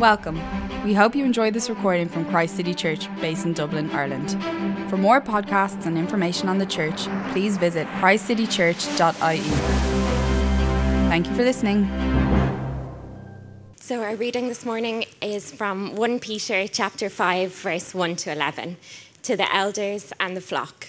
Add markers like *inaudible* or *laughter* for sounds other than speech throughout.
Welcome. We hope you enjoyed this recording from Christ City Church, based in Dublin, Ireland. For more podcasts and information on the church, please visit christcitychurch.ie. Thank you for listening. So our reading this morning is from 1 Peter chapter 5 verse 1 to 11 to the elders and the flock.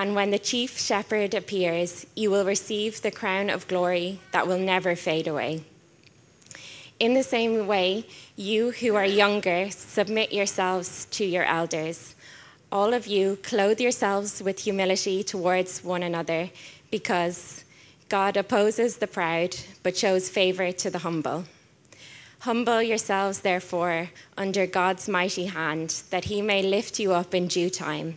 And when the chief shepherd appears, you will receive the crown of glory that will never fade away. In the same way, you who are younger, submit yourselves to your elders. All of you, clothe yourselves with humility towards one another, because God opposes the proud, but shows favor to the humble. Humble yourselves, therefore, under God's mighty hand, that he may lift you up in due time.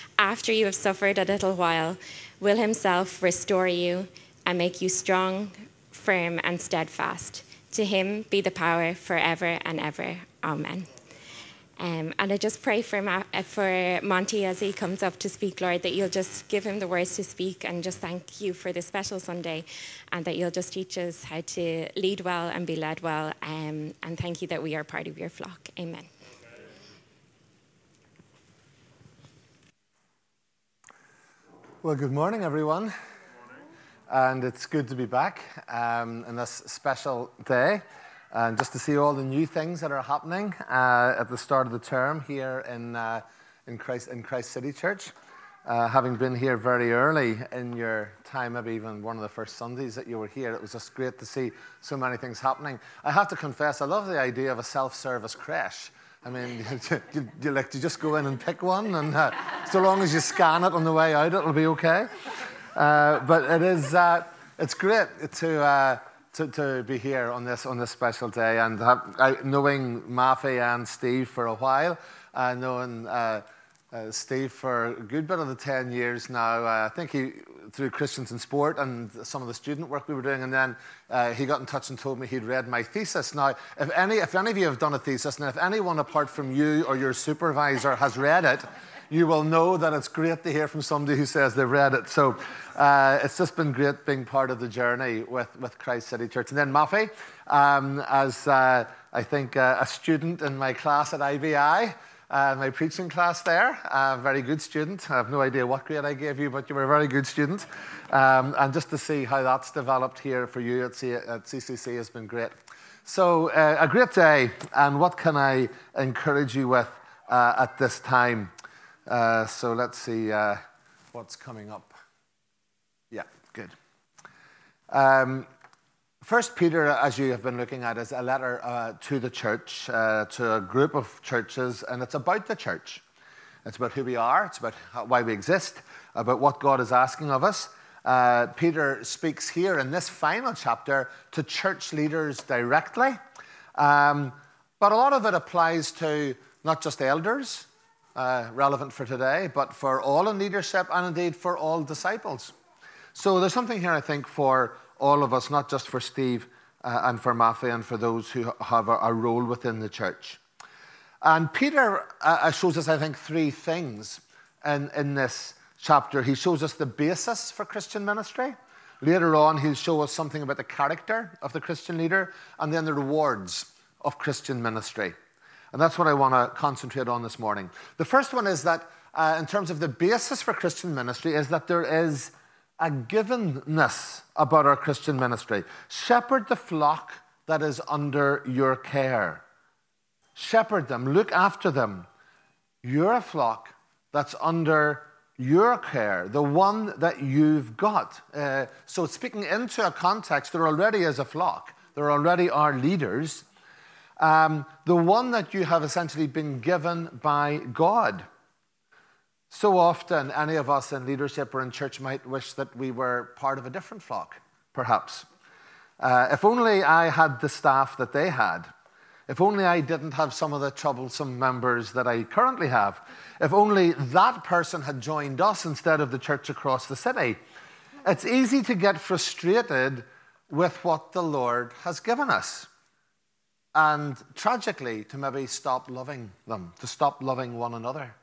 after you have suffered a little while, will himself restore you and make you strong, firm, and steadfast. To him be the power forever and ever. Amen. Um, and I just pray for, Ma- uh, for Monty as he comes up to speak, Lord, that you'll just give him the words to speak and just thank you for this special Sunday and that you'll just teach us how to lead well and be led well. Um, and thank you that we are part of your flock. Amen. Well, good morning, everyone. And it's good to be back um, in this special day and just to see all the new things that are happening uh, at the start of the term here in, uh, in, Christ, in Christ City Church. Uh, having been here very early in your time, maybe even one of the first Sundays that you were here, it was just great to see so many things happening. I have to confess, I love the idea of a self service creche. I mean, *laughs* you, you, like to just go in and pick one, and uh, so long as you scan it on the way out, it'll be okay. Uh, but it is, uh, it's great to, uh, to, to, be here on this, on this special day, and have, I, knowing Mafi and Steve for a while, uh, knowing uh, Steve for a good bit of the 10 years now. I think he through Christians in Sport and some of the student work we were doing. And then uh, he got in touch and told me he'd read my thesis. Now, if any, if any of you have done a thesis, and if anyone apart from you or your supervisor has read it, you will know that it's great to hear from somebody who says they've read it. So uh, it's just been great being part of the journey with, with Christ City Church. And then Mafi, um, as uh, I think uh, a student in my class at IBI, uh, my preaching class there. Uh, very good student. I have no idea what grade I gave you, but you were a very good student. Um, and just to see how that's developed here for you at, C- at CCC has been great. So, uh, a great day. And what can I encourage you with uh, at this time? Uh, so, let's see uh, what's coming up. Yeah, good. Um, First Peter, as you have been looking at, is a letter uh, to the church, uh, to a group of churches, and it's about the church. It's about who we are, it's about why we exist, about what God is asking of us. Uh, Peter speaks here in this final chapter to church leaders directly, um, but a lot of it applies to not just elders, uh, relevant for today, but for all in leadership and indeed for all disciples. So there's something here, I think, for all of us, not just for Steve uh, and for Mafi and for those who have a, a role within the church. And Peter uh, uh, shows us, I think, three things in, in this chapter. He shows us the basis for Christian ministry. Later on, he'll show us something about the character of the Christian leader and then the rewards of Christian ministry. And that's what I want to concentrate on this morning. The first one is that, uh, in terms of the basis for Christian ministry, is that there is a givenness about our Christian ministry. Shepherd the flock that is under your care. shepherd them, look after them. You're a flock that's under your care, the one that you've got. Uh, so, speaking into a context, there already is a flock, there already are leaders. Um, the one that you have essentially been given by God. So often, any of us in leadership or in church might wish that we were part of a different flock, perhaps. Uh, if only I had the staff that they had. If only I didn't have some of the troublesome members that I currently have. If only that person had joined us instead of the church across the city. It's easy to get frustrated with what the Lord has given us. And tragically, to maybe stop loving them, to stop loving one another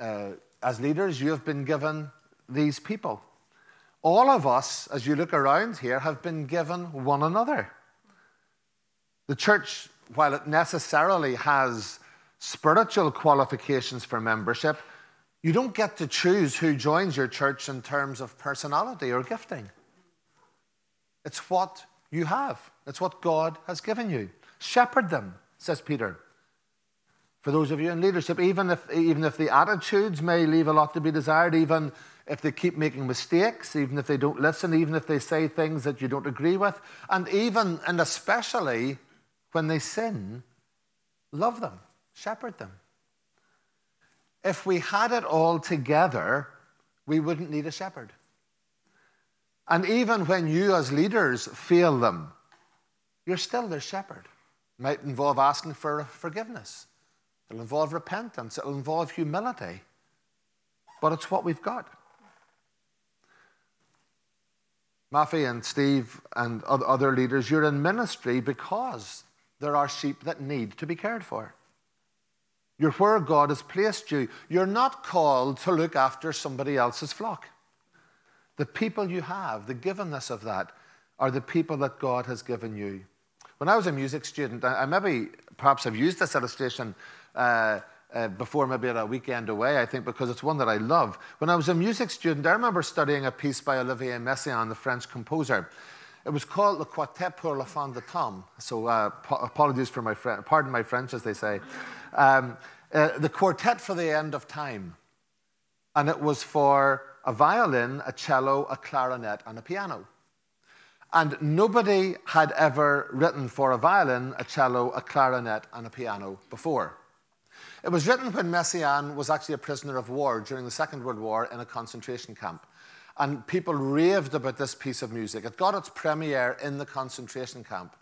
uh, as leaders, you have been given these people. All of us, as you look around here, have been given one another. The church, while it necessarily has spiritual qualifications for membership, you don't get to choose who joins your church in terms of personality or gifting. It's what you have, it's what God has given you. Shepherd them, says Peter for those of you in leadership, even if, even if the attitudes may leave a lot to be desired, even if they keep making mistakes, even if they don't listen, even if they say things that you don't agree with, and even and especially when they sin, love them, shepherd them. If we had it all together, we wouldn't need a shepherd. And even when you, as leaders, fail them, you're still their shepherd. Might involve asking for forgiveness It'll involve repentance, it'll involve humility. But it's what we've got. Maffei and Steve and other leaders, you're in ministry because there are sheep that need to be cared for. You're where God has placed you. You're not called to look after somebody else's flock. The people you have, the givenness of that, are the people that God has given you. When I was a music student, I maybe perhaps have used this illustration uh, uh, before maybe at a weekend away, I think, because it's one that I love. When I was a music student, I remember studying a piece by Olivier Messiaen, the French composer. It was called Le Quartet pour la fin de temps. So uh, apologies for my French, pardon my French, as they say. Um, uh, the Quartet for the End of Time. And it was for a violin, a cello, a clarinet, and a piano. And nobody had ever written for a violin, a cello, a clarinet, and a piano before. It was written when Messiaen was actually a prisoner of war during the Second World War in a concentration camp. And people raved about this piece of music. It got its premiere in the concentration camp.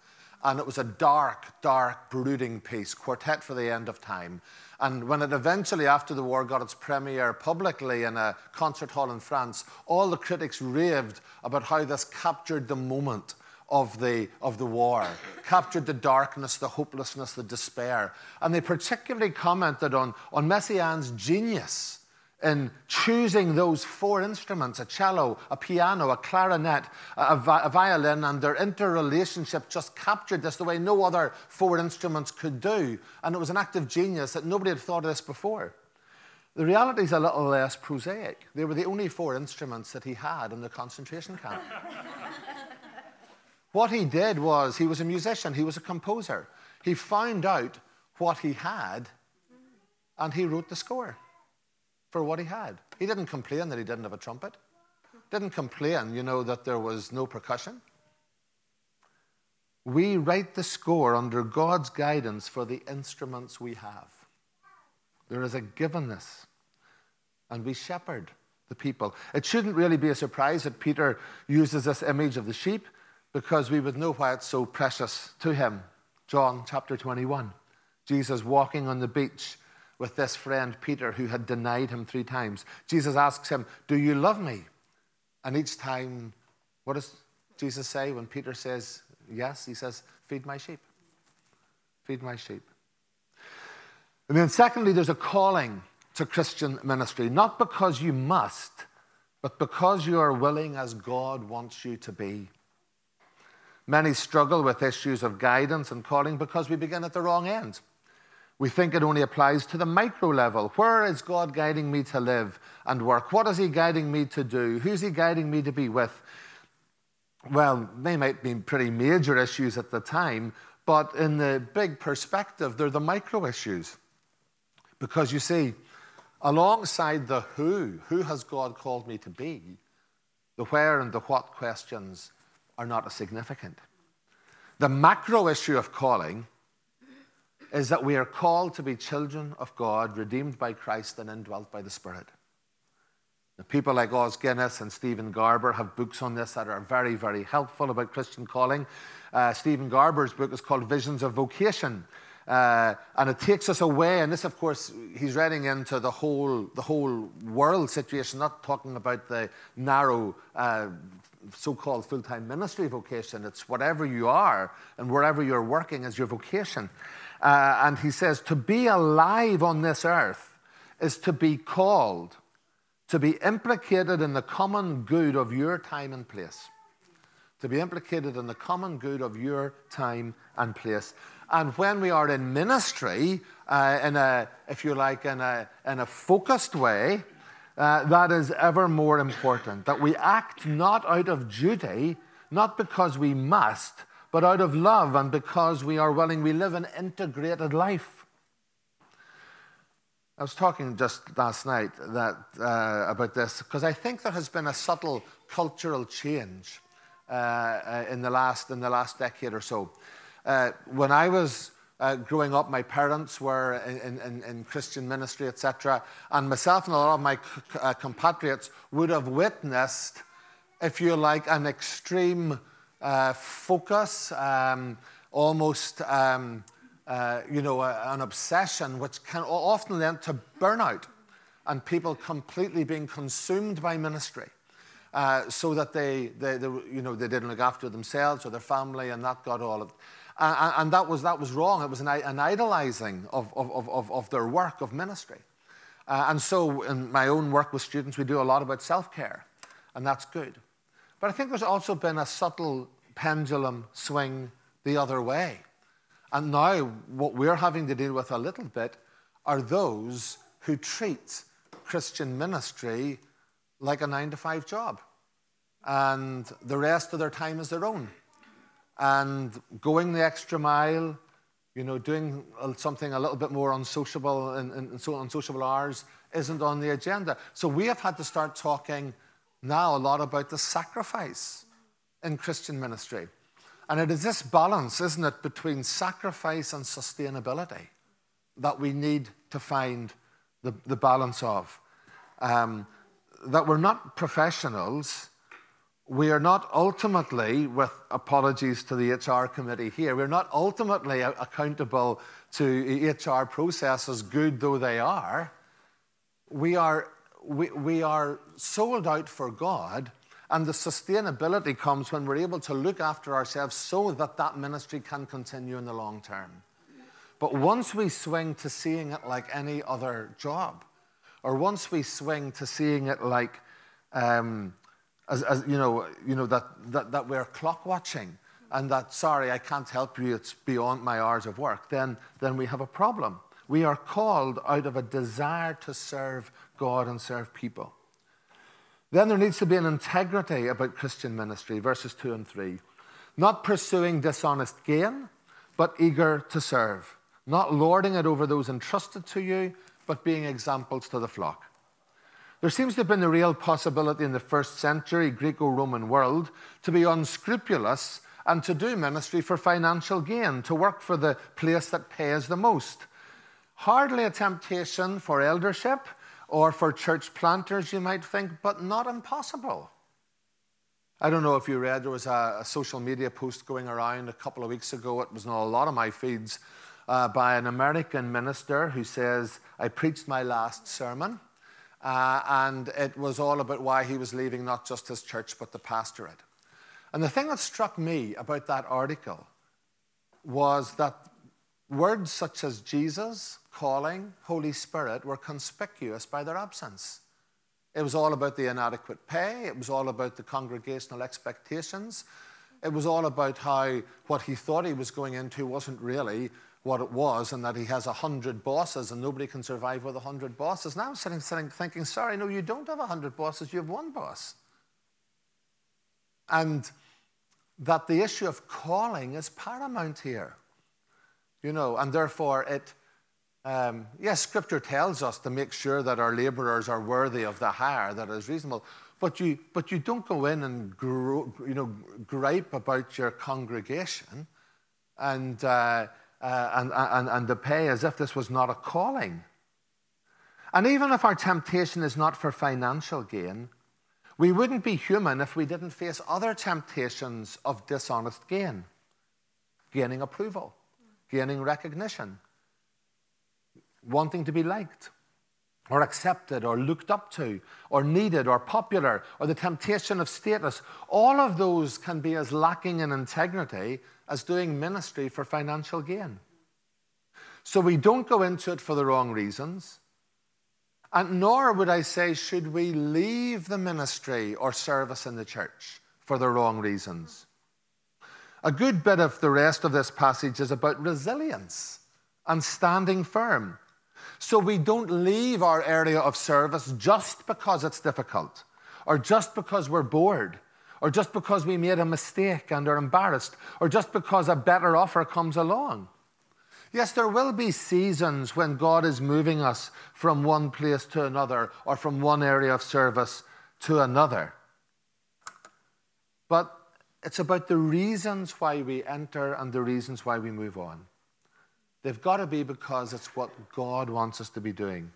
And it was a dark, dark, brooding piece, Quartet for the End of Time. And when it eventually, after the war, got its premiere publicly in a concert hall in France, all the critics raved about how this captured the moment of the, of the war, captured the darkness, the hopelessness, the despair. And they particularly commented on, on Messiaen's genius in choosing those four instruments a cello, a piano, a clarinet, a, a, a violin, and their interrelationship just captured this the way no other four instruments could do. And it was an act of genius that nobody had thought of this before. The reality is a little less prosaic. They were the only four instruments that he had in the concentration camp. What he did was he was a musician, he was a composer. He found out what he had and he wrote the score for what he had. He didn't complain that he didn't have a trumpet, didn't complain, you know, that there was no percussion. We write the score under God's guidance for the instruments we have. There is a givenness, and we shepherd the people. It shouldn't really be a surprise that Peter uses this image of the sheep because we would know why it's so precious to him. John chapter 21. Jesus walking on the beach with this friend Peter who had denied him three times. Jesus asks him, Do you love me? And each time, what does Jesus say when Peter says yes? He says, Feed my sheep. Feed my sheep. And then, secondly, there's a calling to Christian ministry, not because you must, but because you are willing as God wants you to be. Many struggle with issues of guidance and calling because we begin at the wrong end. We think it only applies to the micro level. Where is God guiding me to live and work? What is He guiding me to do? Who's He guiding me to be with? Well, they might be pretty major issues at the time, But in the big perspective, they're the micro issues. Because you see, alongside the who, who has God called me to be, the where and the what questions are not significant. The macro issue of calling is that we are called to be children of God, redeemed by Christ and indwelt by the Spirit. People like Os Guinness and Stephen Garber have books on this that are very, very helpful about Christian calling. Uh, Stephen Garber's book is called Visions of Vocation. Uh, and it takes us away, and this, of course, he's reading into the whole, the whole world situation, not talking about the narrow uh, so called full time ministry vocation. It's whatever you are and wherever you're working as your vocation. Uh, and he says, to be alive on this earth is to be called, to be implicated in the common good of your time and place. To be implicated in the common good of your time and place. And when we are in ministry, uh, in a, if you like, in a, in a focused way, uh, that is ever more important. That we act not out of duty, not because we must, but out of love and because we are willing. We live an integrated life. I was talking just last night that, uh, about this because I think there has been a subtle cultural change uh, uh in, the last, in the last decade or so. Uh, when I was uh, growing up, my parents were in, in, in Christian ministry, etc. And myself and a lot of my uh, compatriots would have witnessed, if you like, an extreme uh, focus, um, almost, um, uh, you know, an obsession, which can often lead to burnout and people completely being consumed by ministry. Uh, so that they, they, they, you know, they didn't look after themselves or their family, and that got all of and, and that, was, that was wrong. It was an, an idolizing of, of, of, of their work, of ministry. Uh, and so, in my own work with students, we do a lot about self care, and that's good. But I think there's also been a subtle pendulum swing the other way. And now, what we're having to deal with a little bit are those who treat Christian ministry like a nine to five job. And the rest of their time is their own and going the extra mile, you know, doing something a little bit more unsociable and, so unsociable hours isn't on the agenda. So we have had to start talking now a lot about the sacrifice in Christian ministry. And it is this balance, isn't it, between sacrifice and sustainability that we need to find the, the balance of. Um, that we're not professionals we are not ultimately, with apologies to the HR committee here, we're not ultimately accountable to HR processes, good though they are. We are, we, we are sold out for God, and the sustainability comes when we're able to look after ourselves so that that ministry can continue in the long term. But once we swing to seeing it like any other job, or once we swing to seeing it like, um, as, as you know, you know that, that, that we're clock watching and that, sorry, I can't help you, it's beyond my hours of work, then, then we have a problem. We are called out of a desire to serve God and serve people. Then there needs to be an integrity about Christian ministry, verses 2 and 3. Not pursuing dishonest gain, but eager to serve. Not lording it over those entrusted to you, but being examples to the flock. There seems to have been a real possibility in the first century Greco Roman world to be unscrupulous and to do ministry for financial gain, to work for the place that pays the most. Hardly a temptation for eldership or for church planters, you might think, but not impossible. I don't know if you read, there was a, a social media post going around a couple of weeks ago. It was on a lot of my feeds uh, by an American minister who says, I preached my last sermon. Uh, and it was all about why he was leaving not just his church, but the pastorate. And the thing that struck me about that article was that words such as Jesus, calling, Holy Spirit were conspicuous by their absence. It was all about the inadequate pay, it was all about the congregational expectations, it was all about how what he thought he was going into wasn't really what it was and that he has a hundred bosses and nobody can survive with a hundred bosses. Now I'm sitting, sitting thinking, sorry, no, you don't have a hundred bosses, you have one boss. And that the issue of calling is paramount here. You know, and therefore it, um, yes, Scripture tells us to make sure that our laborers are worthy of the hire that is reasonable. But you, but you don't go in and you know, gripe about your congregation and, uh, uh, and, and, and to pay as if this was not a calling. And even if our temptation is not for financial gain, we wouldn't be human if we didn't face other temptations of dishonest gain gaining approval, gaining recognition, wanting to be liked or accepted or looked up to or needed or popular or the temptation of status. All of those can be as lacking in integrity as doing ministry for financial gain. So we don't go into it for the wrong reasons. And nor would I say, should we leave the ministry or service in the church for the wrong reasons. A good bit of the rest of this passage is about resilience and standing firm. So we don't leave our area of service just because it's difficult, or just because we're bored, or just because we made a mistake and are embarrassed, or just because a better offer comes along. Yes, there will be seasons when God is moving us from one place to another or from one area of service to another. But it's about the reasons why we enter and the reasons why we move on. They've got to be because it's what God wants us to be doing.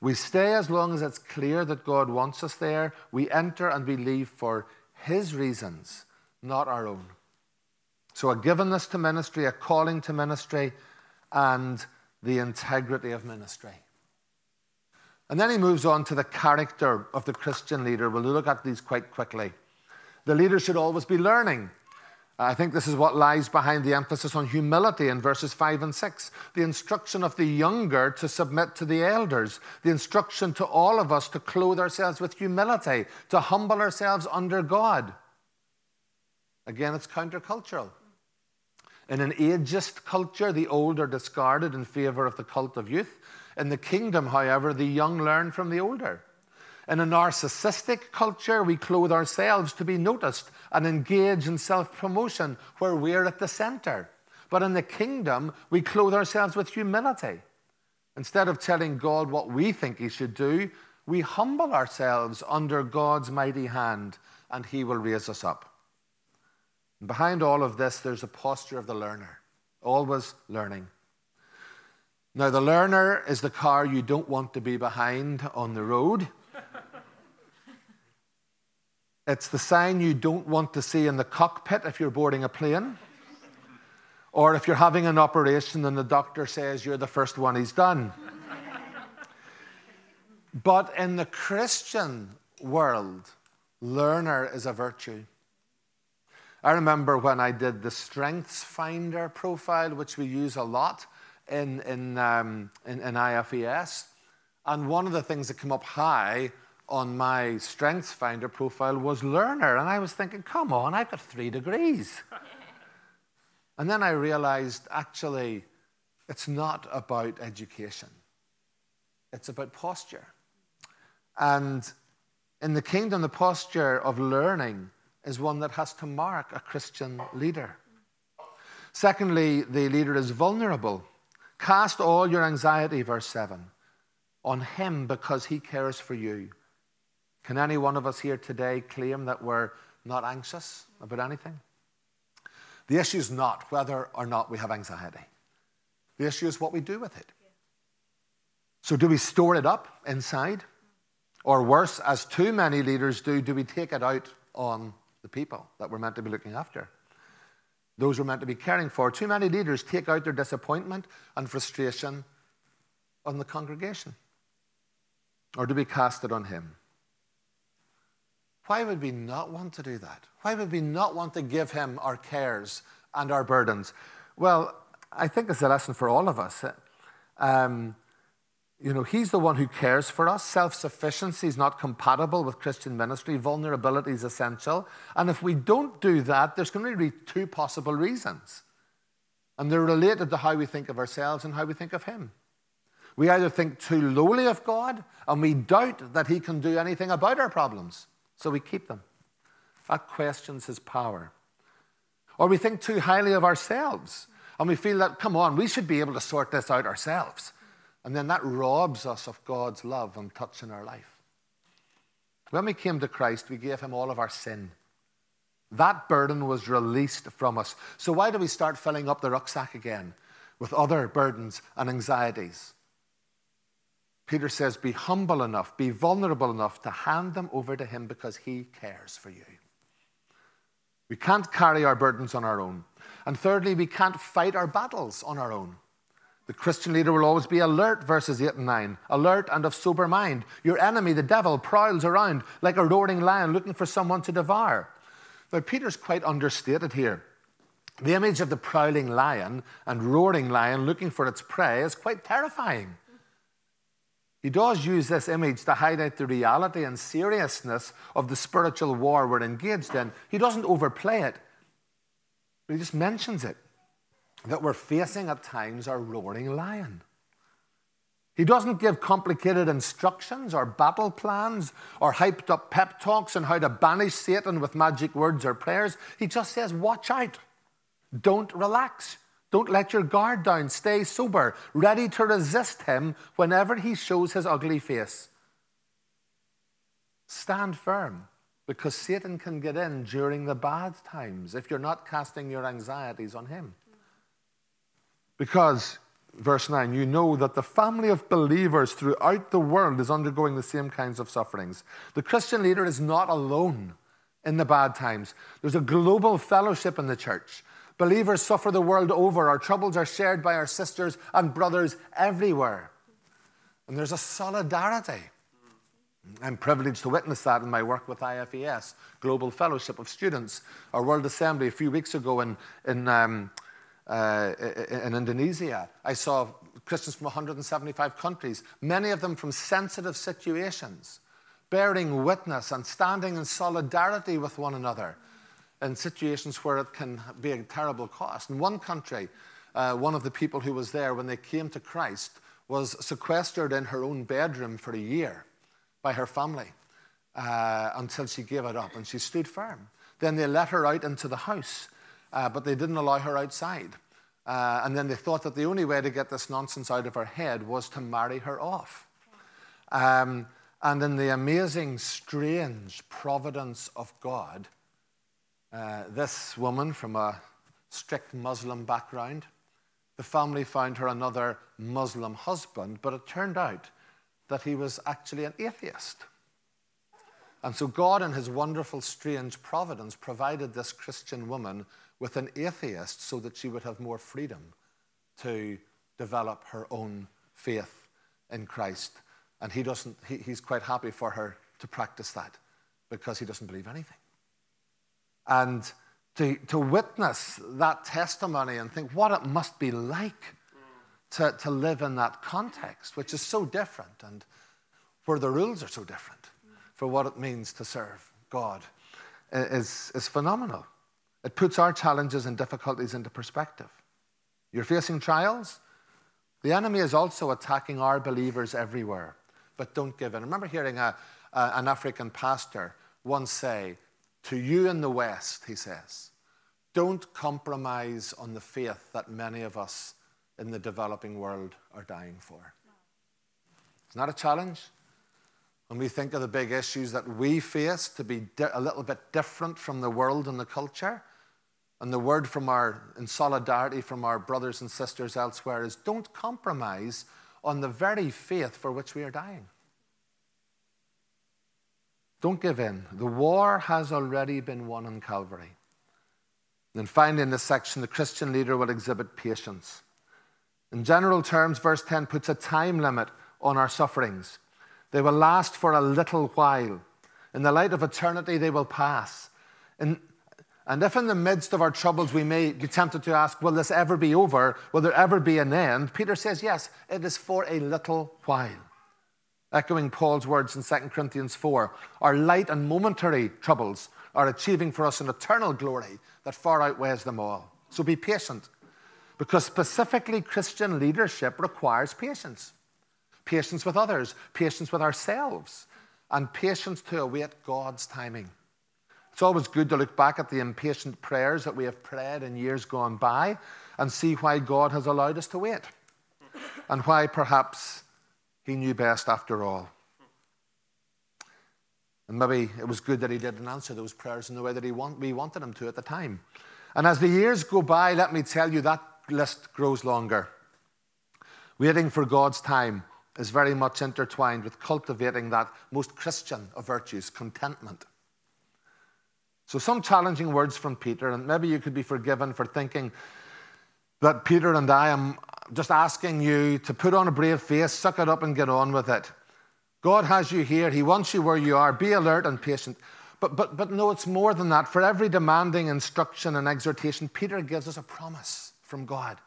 We stay as long as it's clear that God wants us there. We enter and we leave for His reasons, not our own. So, a givenness to ministry, a calling to ministry, and the integrity of ministry. And then he moves on to the character of the Christian leader. We'll look at these quite quickly. The leader should always be learning. I think this is what lies behind the emphasis on humility in verses 5 and 6. The instruction of the younger to submit to the elders. The instruction to all of us to clothe ourselves with humility, to humble ourselves under God. Again, it's countercultural. In an ageist culture, the old are discarded in favor of the cult of youth. In the kingdom, however, the young learn from the older. In a narcissistic culture, we clothe ourselves to be noticed and engage in self promotion where we're at the center. But in the kingdom, we clothe ourselves with humility. Instead of telling God what we think He should do, we humble ourselves under God's mighty hand and He will raise us up. And behind all of this, there's a posture of the learner, always learning. Now, the learner is the car you don't want to be behind on the road. It's the sign you don't want to see in the cockpit if you're boarding a plane. Or if you're having an operation and the doctor says you're the first one he's done. but in the Christian world, learner is a virtue. I remember when I did the Strengths Finder profile, which we use a lot in, in, um, in, in IFES. And one of the things that came up high on my Strengths Finder profile was learner. And I was thinking, come on, I've got three degrees. *laughs* and then I realized actually, it's not about education, it's about posture. And in the kingdom, the posture of learning is one that has to mark a Christian leader. Secondly, the leader is vulnerable. Cast all your anxiety, verse 7, on him because he cares for you. Can any one of us here today claim that we're not anxious about anything? The issue is not whether or not we have anxiety, the issue is what we do with it. So, do we store it up inside? Or worse, as too many leaders do, do we take it out on the people that we're meant to be looking after. Those we're meant to be caring for. Too many leaders take out their disappointment and frustration on the congregation. Or do we cast it on Him? Why would we not want to do that? Why would we not want to give Him our cares and our burdens? Well, I think it's a lesson for all of us. Um, you know, he's the one who cares for us. Self sufficiency is not compatible with Christian ministry. Vulnerability is essential. And if we don't do that, there's going to be two possible reasons. And they're related to how we think of ourselves and how we think of Him. We either think too lowly of God and we doubt that He can do anything about our problems, so we keep them. That questions His power. Or we think too highly of ourselves And we feel that, come on, we should be able to sort this out ourselves. And then that robs us of God's love and touch in our life. When we came to Christ, we gave him all of our sin. That burden was released from us. So, why do we start filling up the rucksack again with other burdens and anxieties? Peter says, Be humble enough, be vulnerable enough to hand them over to him because he cares for you. We can't carry our burdens on our own. And thirdly, we can't fight our battles on our own. The Christian leader will always be alert, verses 8 and 9. Alert and of sober mind. Your enemy, the devil, prowls around like a roaring lion looking for someone to devour. Now, Peter's quite understated here. The image of the prowling lion and roaring lion looking for its prey is quite terrifying. He does use this image to highlight the reality and seriousness of the spiritual war we're engaged in. He doesn't overplay it, he just mentions it that we're facing at times a roaring lion. He doesn't give complicated instructions or battle plans or hyped up pep talks on how to banish Satan with magic words or prayers. He just says, Watch out. Don't relax. Don't let your guard down. Stay sober, ready to resist him whenever he shows his ugly face. Stand firm because Satan can get in during the bad times if you're not casting your anxieties on him. Because, verse 9, you know that the family of believers throughout the world is undergoing the same kinds of sufferings. The Christian leader is not alone in the bad times, there's a global fellowship in the church. Believers suffer the world over. Our troubles are shared by our sisters and brothers everywhere. And there's a solidarity. I'm privileged to witness that in my work with IFES, Global Fellowship of Students. Our World Assembly a few weeks ago in, in um, uh, in Indonesia. I saw Christians from 175 countries, many of them from sensitive situations, bearing witness and standing in solidarity with one another in situations where it can be a terrible cost. In one country, uh, one of the people who was there when they came to Christ was sequestered in her own bedroom for a year by her family uh, until she gave it up and she stood firm. Then they let her out into the house uh, but they didn't allow her outside. Uh, and then they thought that the only way to get this nonsense out of her head was to marry her off. Um, and in the amazing, strange providence of God, uh, this woman from a strict Muslim background, the family found her another Muslim husband, but it turned out that he was actually an atheist. And so God, in his wonderful, strange providence, provided this Christian woman with an atheist so that she would have more freedom to develop her own faith in Christ. And he doesn't, he, he's quite happy for her to practice that because he doesn't believe anything. And to, to witness that testimony and think what it must be like to, to live in that context, which is so different and where the rules are so different for what it means to serve God, is, is phenomenal. It puts our challenges and difficulties into perspective. You're facing trials. The enemy is also attacking our believers everywhere. But don't give in. I remember hearing a, a, an African pastor once say, To you in the West, he says, don't compromise on the faith that many of us in the developing world are dying for. It's not a challenge. When we think of the big issues that we face to be di- a little bit different from the world and the culture, and the word from our, in solidarity from our brothers and sisters elsewhere is don't compromise on the very faith for which we are dying. Don't give in. The war has already been won on Calvary. And finally, in this section, the Christian leader will exhibit patience. In general terms, verse 10 puts a time limit on our sufferings. They will last for a little while. In the light of eternity, they will pass. And if in the midst of our troubles we may be tempted to ask, Will this ever be over? Will there ever be an end? Peter says, Yes, it is for a little while. Echoing Paul's words in 2 Corinthians 4 Our light and momentary troubles are achieving for us an eternal glory that far outweighs them all. So be patient, because specifically Christian leadership requires patience patience with others, patience with ourselves, and patience to await God's timing. It's always good to look back at the impatient prayers that we have prayed in years gone by and see why God has allowed us to wait and why perhaps He knew best after all. And maybe it was good that He didn't answer those prayers in the way that he want, we wanted Him to at the time. And as the years go by, let me tell you, that list grows longer. Waiting for God's time is very much intertwined with cultivating that most Christian of virtues, contentment. So, some challenging words from Peter, and maybe you could be forgiven for thinking that Peter and I am just asking you to put on a brave face, suck it up, and get on with it. God has you here, He wants you where you are. Be alert and patient. But, but, but no, it's more than that. For every demanding instruction and exhortation, Peter gives us a promise from God.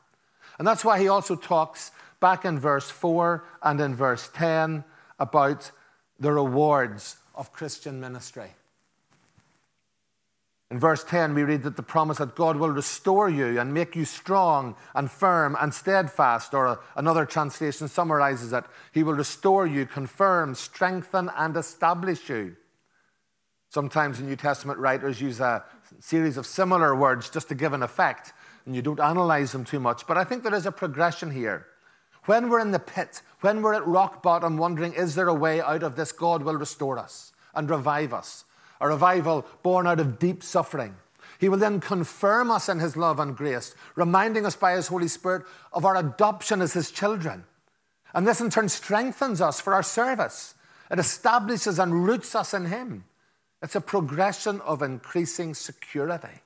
And that's why he also talks back in verse 4 and in verse 10 about the rewards of Christian ministry. In verse 10, we read that the promise that God will restore you and make you strong and firm and steadfast, or another translation summarizes it He will restore you, confirm, strengthen, and establish you. Sometimes the New Testament writers use a series of similar words just to give an effect, and you don't analyze them too much. But I think there is a progression here. When we're in the pit, when we're at rock bottom, wondering, is there a way out of this? God will restore us and revive us. A revival born out of deep suffering. He will then confirm us in His love and grace, reminding us by His Holy Spirit of our adoption as His children. And this in turn strengthens us for our service. It establishes and roots us in Him. It's a progression of increasing security,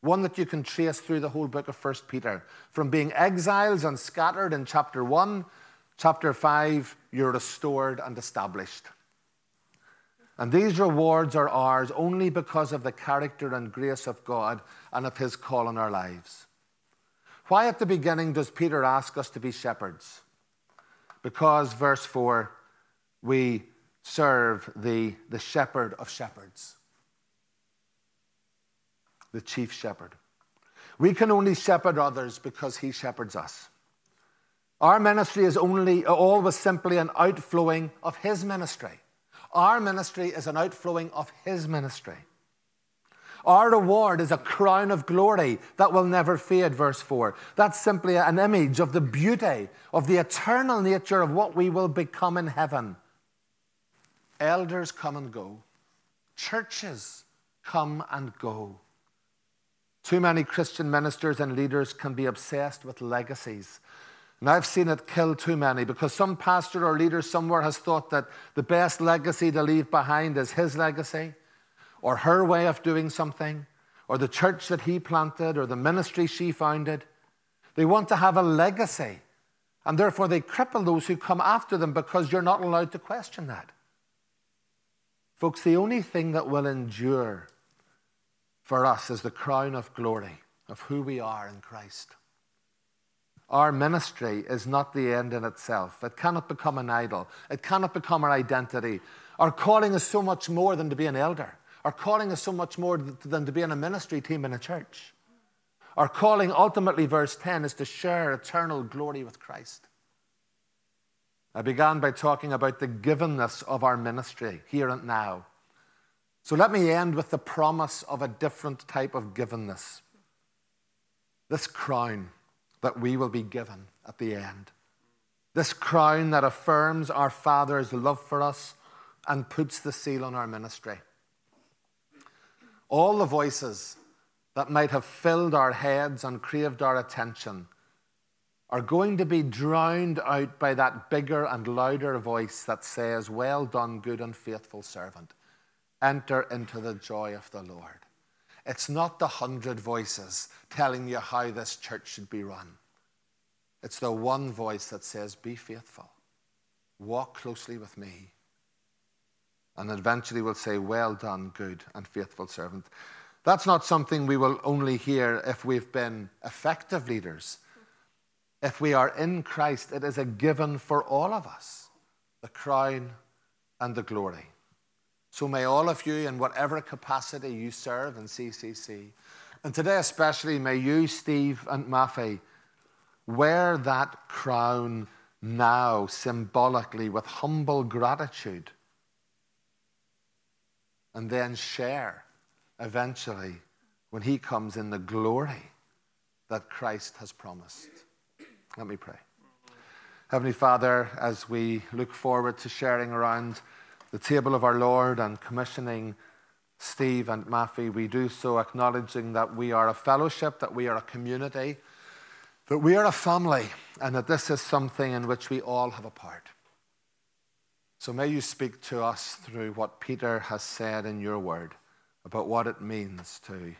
one that you can trace through the whole book of 1 Peter. From being exiles and scattered in chapter 1, chapter 5, you're restored and established. And these rewards are ours only because of the character and grace of God and of His call on our lives. Why at the beginning does Peter ask us to be shepherds? Because, verse 4, we serve the, the shepherd of shepherds, the chief shepherd. We can only shepherd others because he shepherds us. Our ministry is only always simply an outflowing of his ministry. Our ministry is an outflowing of his ministry. Our reward is a crown of glory that will never fade, verse 4. That's simply an image of the beauty of the eternal nature of what we will become in heaven. Elders come and go. Churches come and go. Too many Christian ministers and leaders can be obsessed with legacies. And I've seen it kill too many because some pastor or leader somewhere has thought that the best legacy to leave behind is his legacy or her way of doing something or the church that he planted or the ministry she founded. They want to have a legacy and therefore they cripple those who come after them because you're not allowed to question that. Folks, the only thing that will endure for us is the crown of glory of who we are in Christ. Our ministry is not the end in itself. It cannot become an idol. It cannot become our identity. Our calling is so much more than to be an elder. Our calling is so much more than to be in a ministry team in a church. Our calling, ultimately, verse 10, is to share eternal glory with Christ. I began by talking about the givenness of our ministry here and now. So let me end with the promise of a different type of givenness. This crown that we will be given at the end. This crown that affirms our Father's love for us and puts the seal on our ministry. All the voices that might have filled our heads and craved our attention are going to be drowned out by that bigger and louder voice that says, Well done, good and faithful servant. Enter into the joy of the Lord. It's not the hundred voices telling you how this church should be run. It's the one voice that says, Be faithful. Walk closely with me. And eventually will say, Well done, good and faithful servant. That's not something we will only hear if we've been effective leaders if we are in Christ, it is a given for all of us the crown and the glory. So may all of you, in whatever capacity you serve in CCC, and today especially, may you, Steve and Maffei, wear that crown now symbolically with humble gratitude and then share eventually when he comes in the glory that Christ has promised. Let me pray. Heavenly Father, as we look forward to sharing around the table of our Lord and commissioning Steve and Maffey, we do so acknowledging that we are a fellowship, that we are a community, that we are a family, and that this is something in which we all have a part. So may you speak to us through what Peter has said in your word about what it means to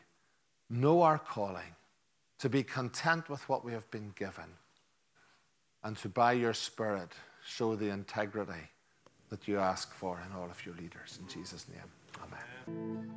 know our calling, to be content with what we have been given, and to, by your Spirit, show the integrity that you ask for in all of your leaders. In Jesus' name, amen.